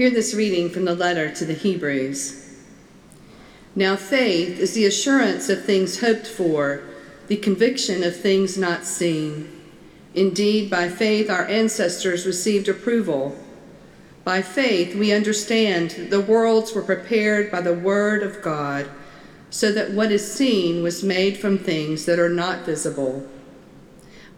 Hear this reading from the letter to the Hebrews. Now, faith is the assurance of things hoped for, the conviction of things not seen. Indeed, by faith our ancestors received approval. By faith we understand that the worlds were prepared by the word of God, so that what is seen was made from things that are not visible.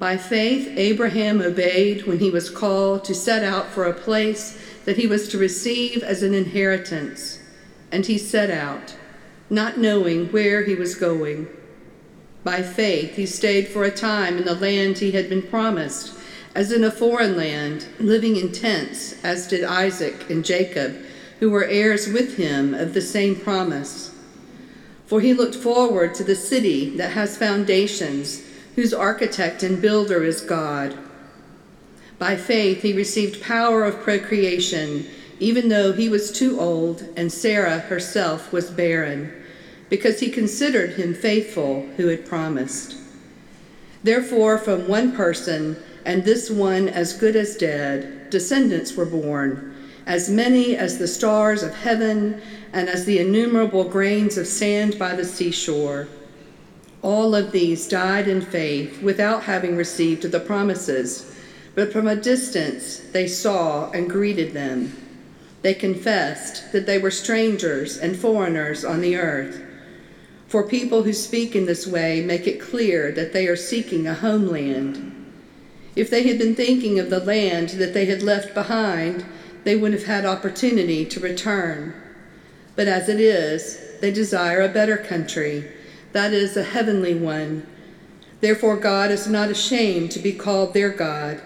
By faith Abraham obeyed when he was called to set out for a place that he was to receive as an inheritance, and he set out not knowing where he was going. By faith, he stayed for a time in the land he had been promised, as in a foreign land, living in tents, as did Isaac and Jacob, who were heirs with him of the same promise. For he looked forward to the city that has foundations, whose architect and builder is God. By faith, he received power of procreation, even though he was too old and Sarah herself was barren because he considered him faithful who had promised. Therefore, from one person, and this one as good as dead, descendants were born, as many as the stars of heaven and as the innumerable grains of sand by the seashore. All of these died in faith without having received the promises, but from a distance they saw and greeted them. They confessed that they were strangers and foreigners on the earth. For people who speak in this way make it clear that they are seeking a homeland. If they had been thinking of the land that they had left behind, they would have had opportunity to return. But as it is, they desire a better country, that is, a heavenly one. Therefore, God is not ashamed to be called their God.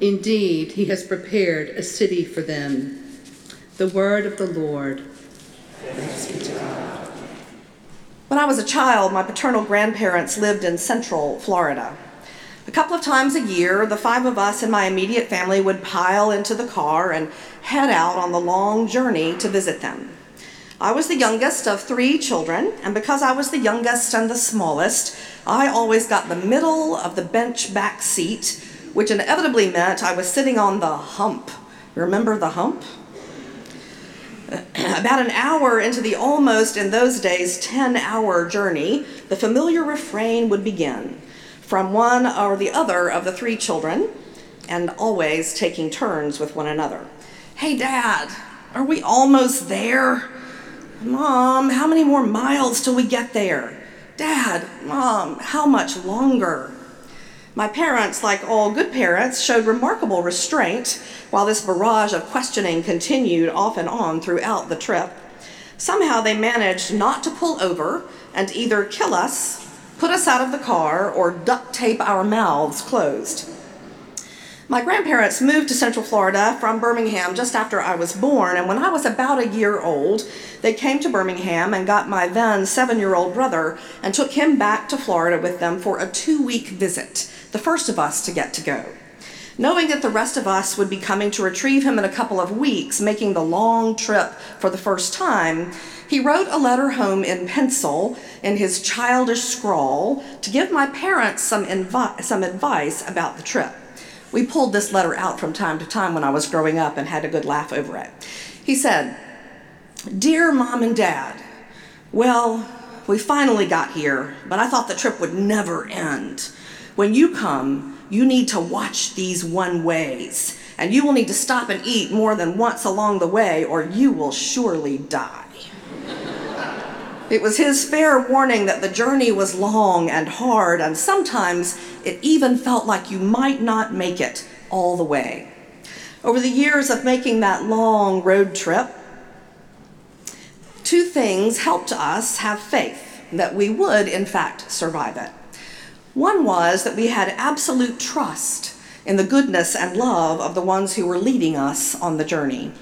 Indeed, He has prepared a city for them. The word of the Lord. When I was a child, my paternal grandparents lived in central Florida. A couple of times a year, the five of us in my immediate family would pile into the car and head out on the long journey to visit them. I was the youngest of three children, and because I was the youngest and the smallest, I always got the middle of the bench back seat, which inevitably meant I was sitting on the hump. Remember the hump? About an hour into the almost, in those days, 10 hour journey, the familiar refrain would begin from one or the other of the three children, and always taking turns with one another. Hey, Dad, are we almost there? Mom, how many more miles till we get there? Dad, Mom, how much longer? My parents, like all good parents, showed remarkable restraint while this barrage of questioning continued off and on throughout the trip. Somehow they managed not to pull over and either kill us, put us out of the car, or duct tape our mouths closed. My grandparents moved to Central Florida from Birmingham just after I was born, and when I was about a year old, they came to Birmingham and got my then seven year old brother and took him back to Florida with them for a two week visit the first of us to get to go. Knowing that the rest of us would be coming to retrieve him in a couple of weeks, making the long trip for the first time, he wrote a letter home in pencil in his childish scrawl to give my parents some, invi- some advice about the trip. We pulled this letter out from time to time when I was growing up and had a good laugh over it. He said, Dear Mom and Dad, well, we finally got here, but I thought the trip would never end. When you come, you need to watch these one ways, and you will need to stop and eat more than once along the way, or you will surely die. It was his fair warning that the journey was long and hard, and sometimes it even felt like you might not make it all the way. Over the years of making that long road trip, two things helped us have faith that we would, in fact, survive it. One was that we had absolute trust in the goodness and love of the ones who were leading us on the journey.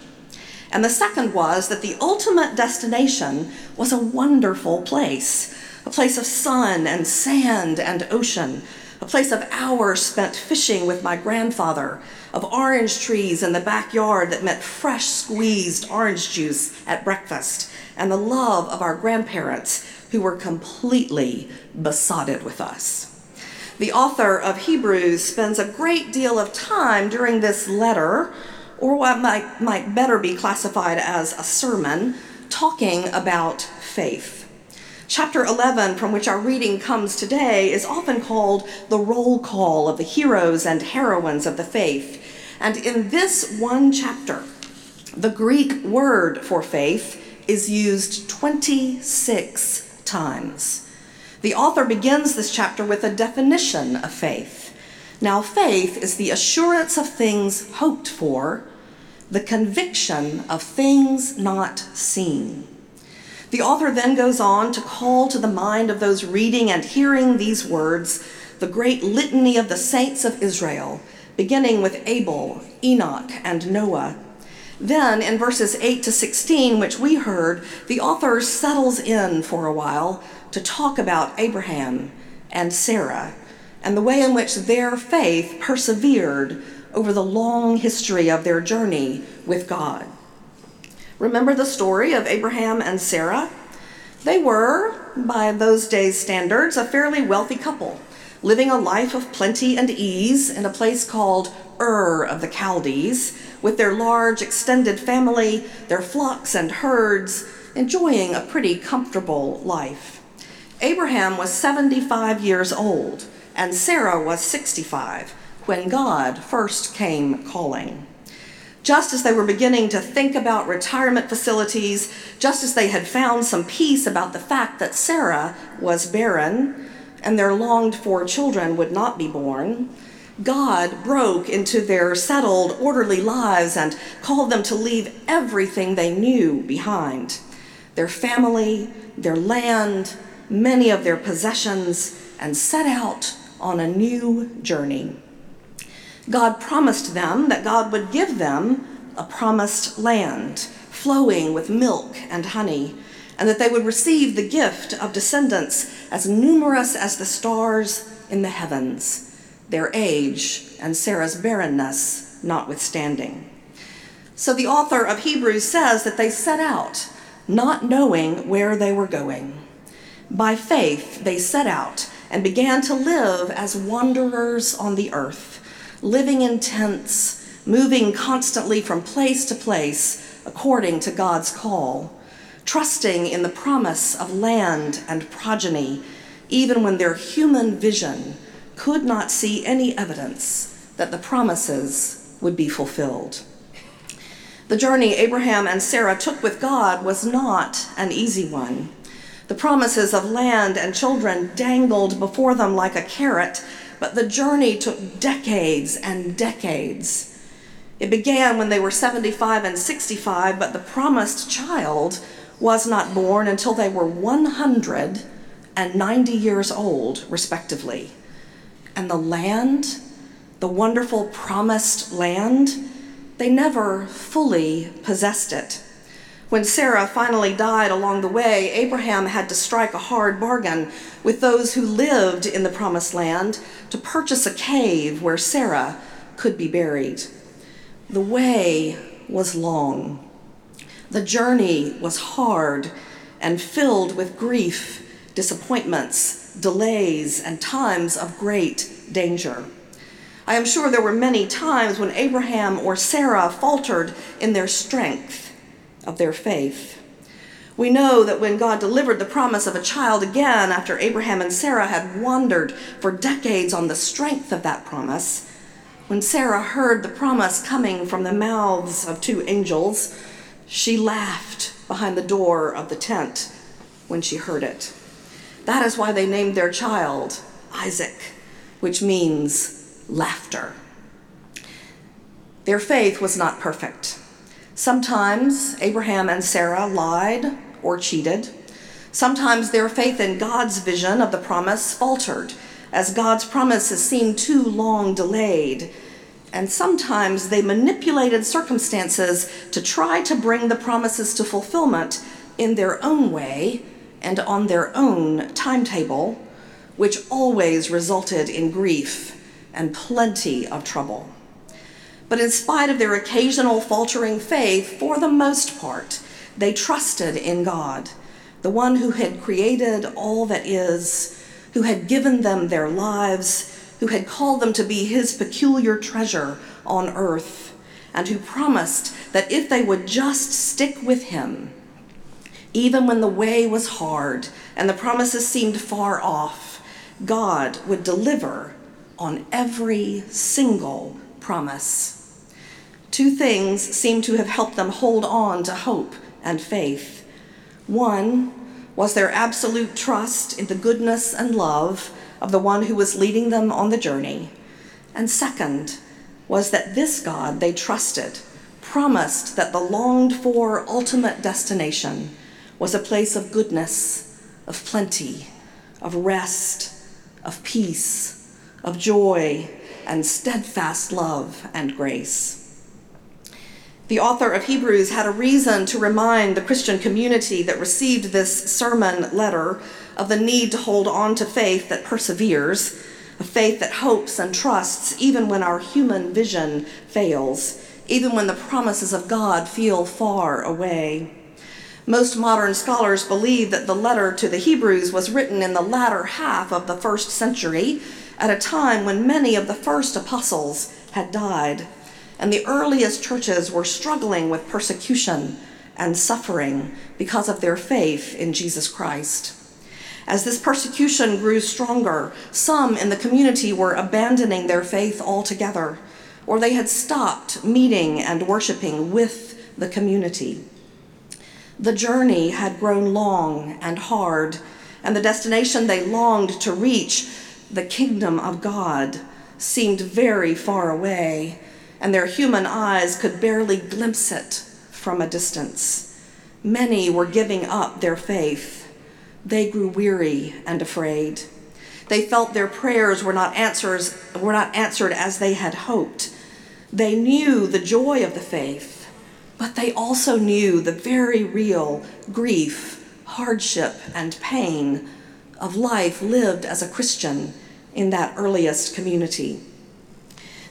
And the second was that the ultimate destination was a wonderful place a place of sun and sand and ocean, a place of hours spent fishing with my grandfather, of orange trees in the backyard that meant fresh squeezed orange juice at breakfast, and the love of our grandparents who were completely besotted with us. The author of Hebrews spends a great deal of time during this letter or what might, might better be classified as a sermon, talking about faith. Chapter 11, from which our reading comes today, is often called the roll call of the heroes and heroines of the faith. And in this one chapter, the Greek word for faith is used 26 times. The author begins this chapter with a definition of faith. Now, faith is the assurance of things hoped for, the conviction of things not seen. The author then goes on to call to the mind of those reading and hearing these words the great litany of the saints of Israel, beginning with Abel, Enoch, and Noah. Then, in verses 8 to 16, which we heard, the author settles in for a while to talk about Abraham and Sarah and the way in which their faith persevered over the long history of their journey with God. Remember the story of Abraham and Sarah? They were, by those days' standards, a fairly wealthy couple, living a life of plenty and ease in a place called Ur of the Chaldees, with their large extended family, their flocks and herds, enjoying a pretty comfortable life. Abraham was 75 years old, and Sarah was 65 when God first came calling just as they were beginning to think about retirement facilities, just as they had found some peace about the fact that Sarah was barren and their longed for children would not be born, God broke into their settled, orderly lives and called them to leave everything they knew behind their family, their land, many of their possessions, and set out on a new journey. God promised them that God would give them a promised land flowing with milk and honey, and that they would receive the gift of descendants as numerous as the stars in the heavens, their age and Sarah's barrenness notwithstanding. So the author of Hebrews says that they set out not knowing where they were going. By faith, they set out and began to live as wanderers on the earth living in tents, moving constantly from place to place according to God's call, trusting in the promise of land and progeny, even when their human vision could not see any evidence that the promises would be fulfilled. The journey Abraham and Sarah took with God was not an easy one. The promises of land and children dangled before them like a carrot but the journey took decades and decades. It began when they were 75 and 65, but the promised child was not born until they were 100 and 90 years old, respectively. And the land, the wonderful promised land, they never fully possessed it. When Sarah finally died along the way, Abraham had to strike a hard bargain with those who lived in the promised land to purchase a cave where Sarah could be buried. The way was long. The journey was hard and filled with grief, disappointments, delays, and times of great danger. I am sure there were many times when Abraham or Sarah faltered in their strength of their faith. We know that when God delivered the promise of a child again after Abraham and Sarah had wandered for decades on the strength of that promise, when Sarah heard the promise coming from the mouths of two angels, she laughed behind the door of the tent when she heard it. That is why they named their child Isaac, which means laughter. Their faith was not perfect. Sometimes Abraham and Sarah lied or cheated. Sometimes their faith in God's vision of the promise faltered as God's promises seemed too long delayed. And sometimes they manipulated circumstances to try to bring the promises to fulfillment in their own way and on their own timetable, which always resulted in grief and plenty of trouble. But in spite of their occasional faltering faith, for the most part, they trusted in God, the one who had created all that is, who had given them their lives, who had called them to be his peculiar treasure on earth, and who promised that if they would just stick with him, even when the way was hard and the promises seemed far off, God would deliver on every single promise. Two things seem to have helped them hold on to hope and faith. One was their absolute trust in the goodness and love of the one who was leading them on the journey. And second was that this God they trusted promised that the longed for ultimate destination was a place of goodness, of plenty, of rest, of peace, of joy, and steadfast love and grace. The author of Hebrews had a reason to remind the Christian community that received this sermon letter of the need to hold on to faith that perseveres, a faith that hopes and trusts even when our human vision fails, even when the promises of God feel far away. Most modern scholars believe that the letter to the Hebrews was written in the latter half of the first century, at a time when many of the first apostles had died, and the earliest churches were struggling with persecution and suffering because of their faith in Jesus Christ. As this persecution grew stronger, some in the community were abandoning their faith altogether, or they had stopped meeting and worshiping with the community. The journey had grown long and hard, and the destination they longed to reach, the kingdom of God, seemed very far away, and their human eyes could barely glimpse it from a distance. Many were giving up their faith. They grew weary and afraid. They felt their prayers were not answers were not answered as they had hoped. They knew the joy of the faith but they also knew the very real grief, hardship, and pain of life lived as a Christian in that earliest community.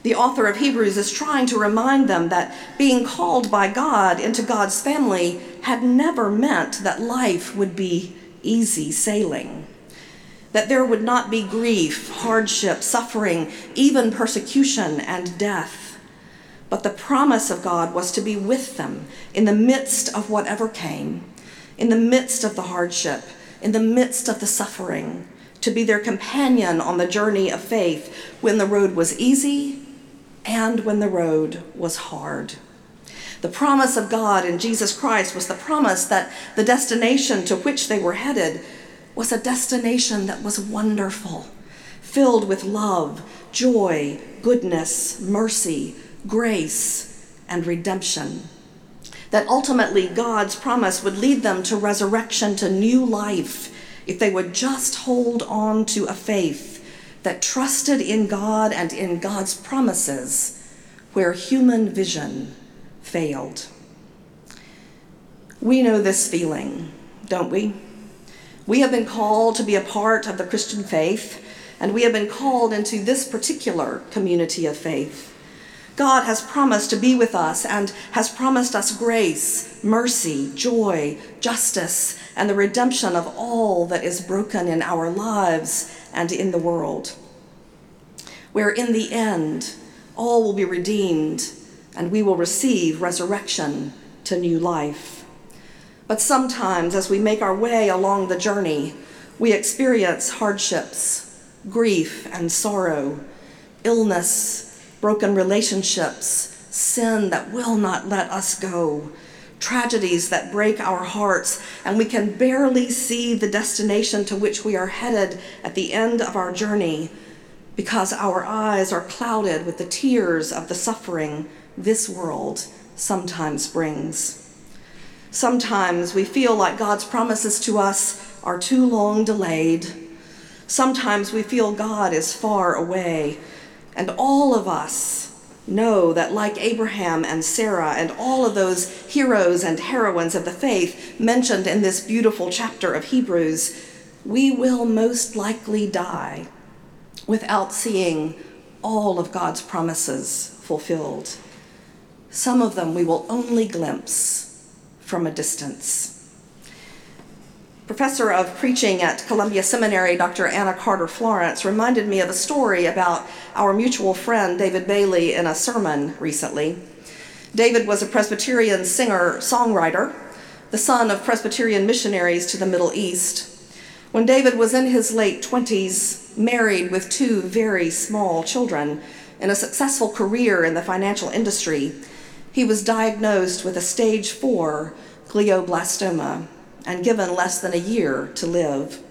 The author of Hebrews is trying to remind them that being called by God into God's family had never meant that life would be easy sailing. That there would not be grief, hardship, suffering, even persecution and death but the promise of God was to be with them in the midst of whatever came, in the midst of the hardship, in the midst of the suffering, to be their companion on the journey of faith when the road was easy and when the road was hard. The promise of God in Jesus Christ was the promise that the destination to which they were headed was a destination that was wonderful, filled with love, joy, goodness, mercy, grace, and redemption. That ultimately God's promise would lead them to resurrection, to new life, if they would just hold on to a faith that trusted in God and in God's promises where human vision failed. We know this feeling, don't we? We have been called to be a part of the Christian faith, and we have been called into this particular community of faith. God has promised to be with us and has promised us grace, mercy, joy, justice, and the redemption of all that is broken in our lives and in the world. Where in the end, all will be redeemed and we will receive resurrection to new life. But sometimes, as we make our way along the journey, we experience hardships, grief, and sorrow, illness, broken relationships, sin that will not let us go, tragedies that break our hearts, and we can barely see the destination to which we are headed at the end of our journey because our eyes are clouded with the tears of the suffering this world sometimes brings. Sometimes we feel like God's promises to us are too long delayed. Sometimes we feel God is far away and all of us know that, like Abraham and Sarah and all of those heroes and heroines of the faith mentioned in this beautiful chapter of Hebrews, we will most likely die without seeing all of God's promises fulfilled. Some of them we will only glimpse from a distance. Professor of preaching at Columbia Seminary, Dr. Anna Carter Florence, reminded me of a story about our mutual friend David Bailey in a sermon recently. David was a Presbyterian singer songwriter, the son of Presbyterian missionaries to the Middle East. When David was in his late 20s, married with two very small children, in a successful career in the financial industry, he was diagnosed with a stage 4 glioblastoma and given less than a year to live.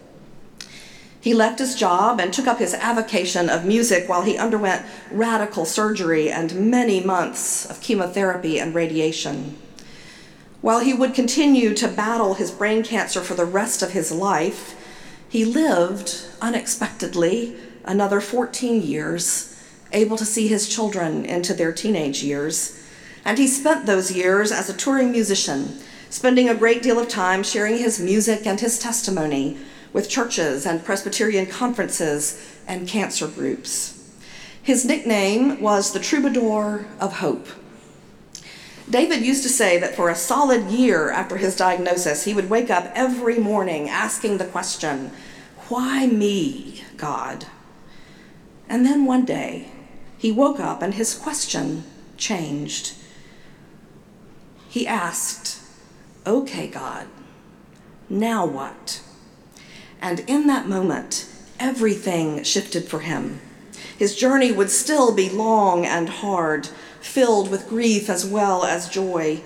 He left his job and took up his avocation of music while he underwent radical surgery and many months of chemotherapy and radiation. While he would continue to battle his brain cancer for the rest of his life, he lived unexpectedly another 14 years, able to see his children into their teenage years. And he spent those years as a touring musician, spending a great deal of time sharing his music and his testimony with churches and Presbyterian conferences and cancer groups. His nickname was the Troubadour of Hope. David used to say that for a solid year after his diagnosis, he would wake up every morning asking the question, Why me, God? And then one day, he woke up and his question changed. He asked, Okay, God, now what? And in that moment, everything shifted for him. His journey would still be long and hard, filled with grief as well as joy,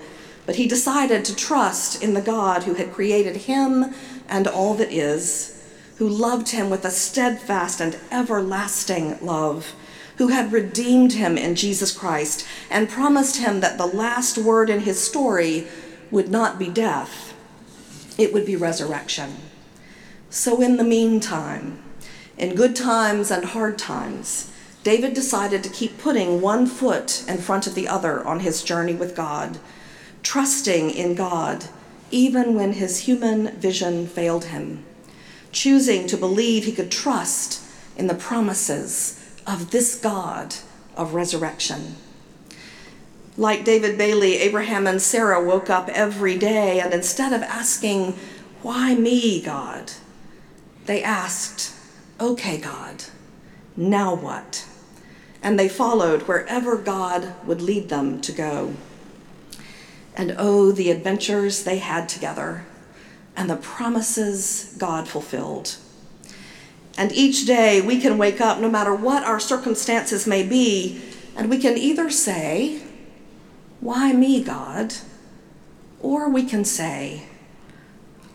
but he decided to trust in the God who had created him and all that is, who loved him with a steadfast and everlasting love, who had redeemed him in Jesus Christ and promised him that the last word in his story would not be death, it would be resurrection. So, in the meantime, in good times and hard times, David decided to keep putting one foot in front of the other on his journey with God, trusting in God even when his human vision failed him, choosing to believe he could trust in the promises of this God of resurrection. Like David Bailey, Abraham and Sarah woke up every day, and instead of asking, Why me, God? They asked, Okay, God, now what? And they followed wherever God would lead them to go. And oh, the adventures they had together, and the promises God fulfilled. And each day we can wake up, no matter what our circumstances may be, and we can either say, Why me, God? Or we can say,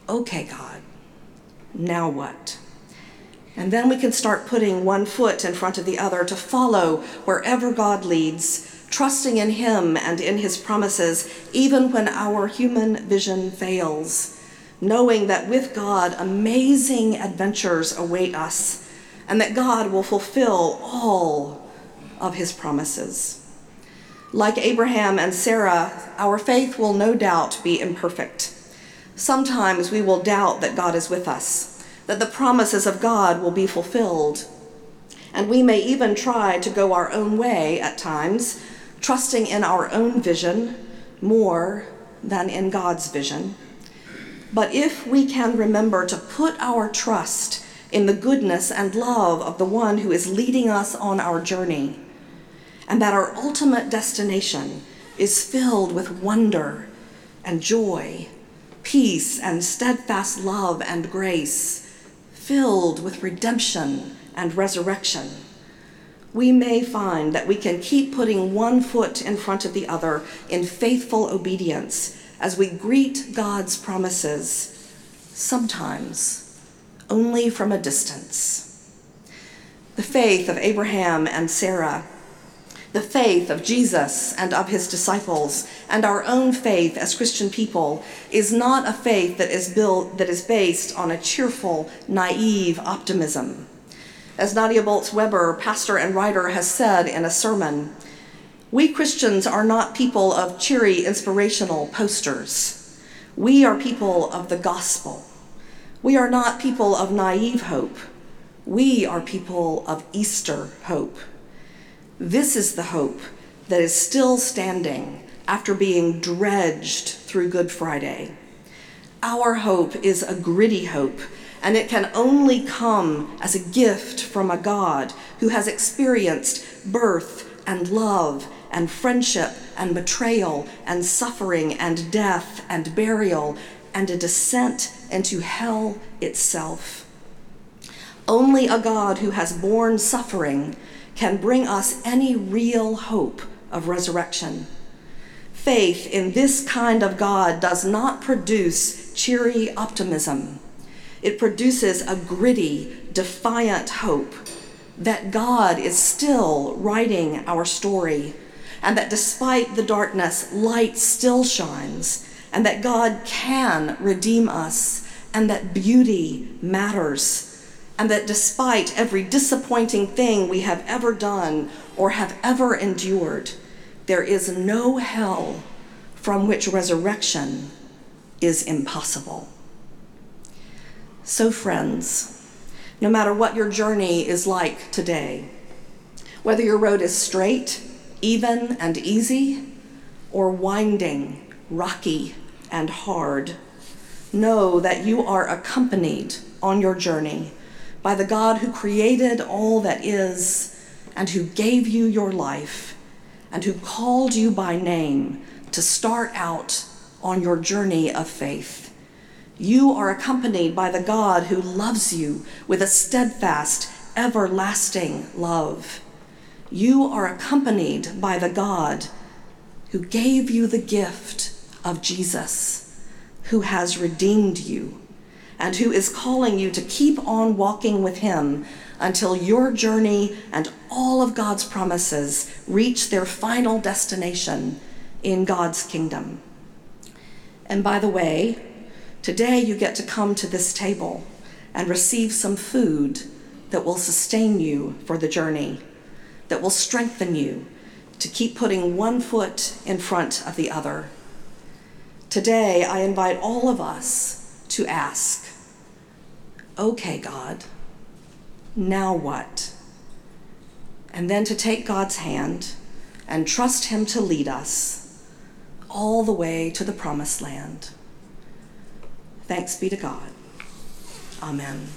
Okay, God now what? And then we can start putting one foot in front of the other to follow wherever God leads, trusting in Him and in His promises, even when our human vision fails, knowing that with God, amazing adventures await us, and that God will fulfill all of His promises. Like Abraham and Sarah, our faith will no doubt be imperfect. Sometimes we will doubt that God is with us, that the promises of God will be fulfilled. And we may even try to go our own way at times, trusting in our own vision more than in God's vision. But if we can remember to put our trust in the goodness and love of the one who is leading us on our journey, and that our ultimate destination is filled with wonder and joy peace and steadfast love and grace, filled with redemption and resurrection, we may find that we can keep putting one foot in front of the other in faithful obedience as we greet God's promises, sometimes only from a distance. The faith of Abraham and Sarah the faith of Jesus and of his disciples and our own faith as Christian people is not a faith that is built that is based on a cheerful, naive optimism. As Nadia Bolz Weber, pastor and writer, has said in a sermon, we Christians are not people of cheery, inspirational posters. We are people of the gospel. We are not people of naive hope. We are people of Easter hope. This is the hope that is still standing after being dredged through Good Friday. Our hope is a gritty hope, and it can only come as a gift from a God who has experienced birth and love and friendship and betrayal and suffering and death and burial and a descent into hell itself. Only a God who has borne suffering can bring us any real hope of resurrection. Faith in this kind of God does not produce cheery optimism. It produces a gritty, defiant hope that God is still writing our story, and that despite the darkness, light still shines, and that God can redeem us, and that beauty matters, and that despite every disappointing thing we have ever done or have ever endured, there is no hell from which resurrection is impossible. So, friends, no matter what your journey is like today, whether your road is straight, even, and easy, or winding, rocky, and hard, know that you are accompanied on your journey by the God who created all that is and who gave you your life and who called you by name to start out on your journey of faith. You are accompanied by the God who loves you with a steadfast, everlasting love. You are accompanied by the God who gave you the gift of Jesus, who has redeemed you, and who is calling you to keep on walking with him until your journey and all of God's promises reach their final destination in God's kingdom. And by the way, Today, you get to come to this table and receive some food that will sustain you for the journey, that will strengthen you to keep putting one foot in front of the other. Today, I invite all of us to ask, okay, God, now what? And then to take God's hand and trust Him to lead us all the way to the promised land. Thanks be to God. Amen.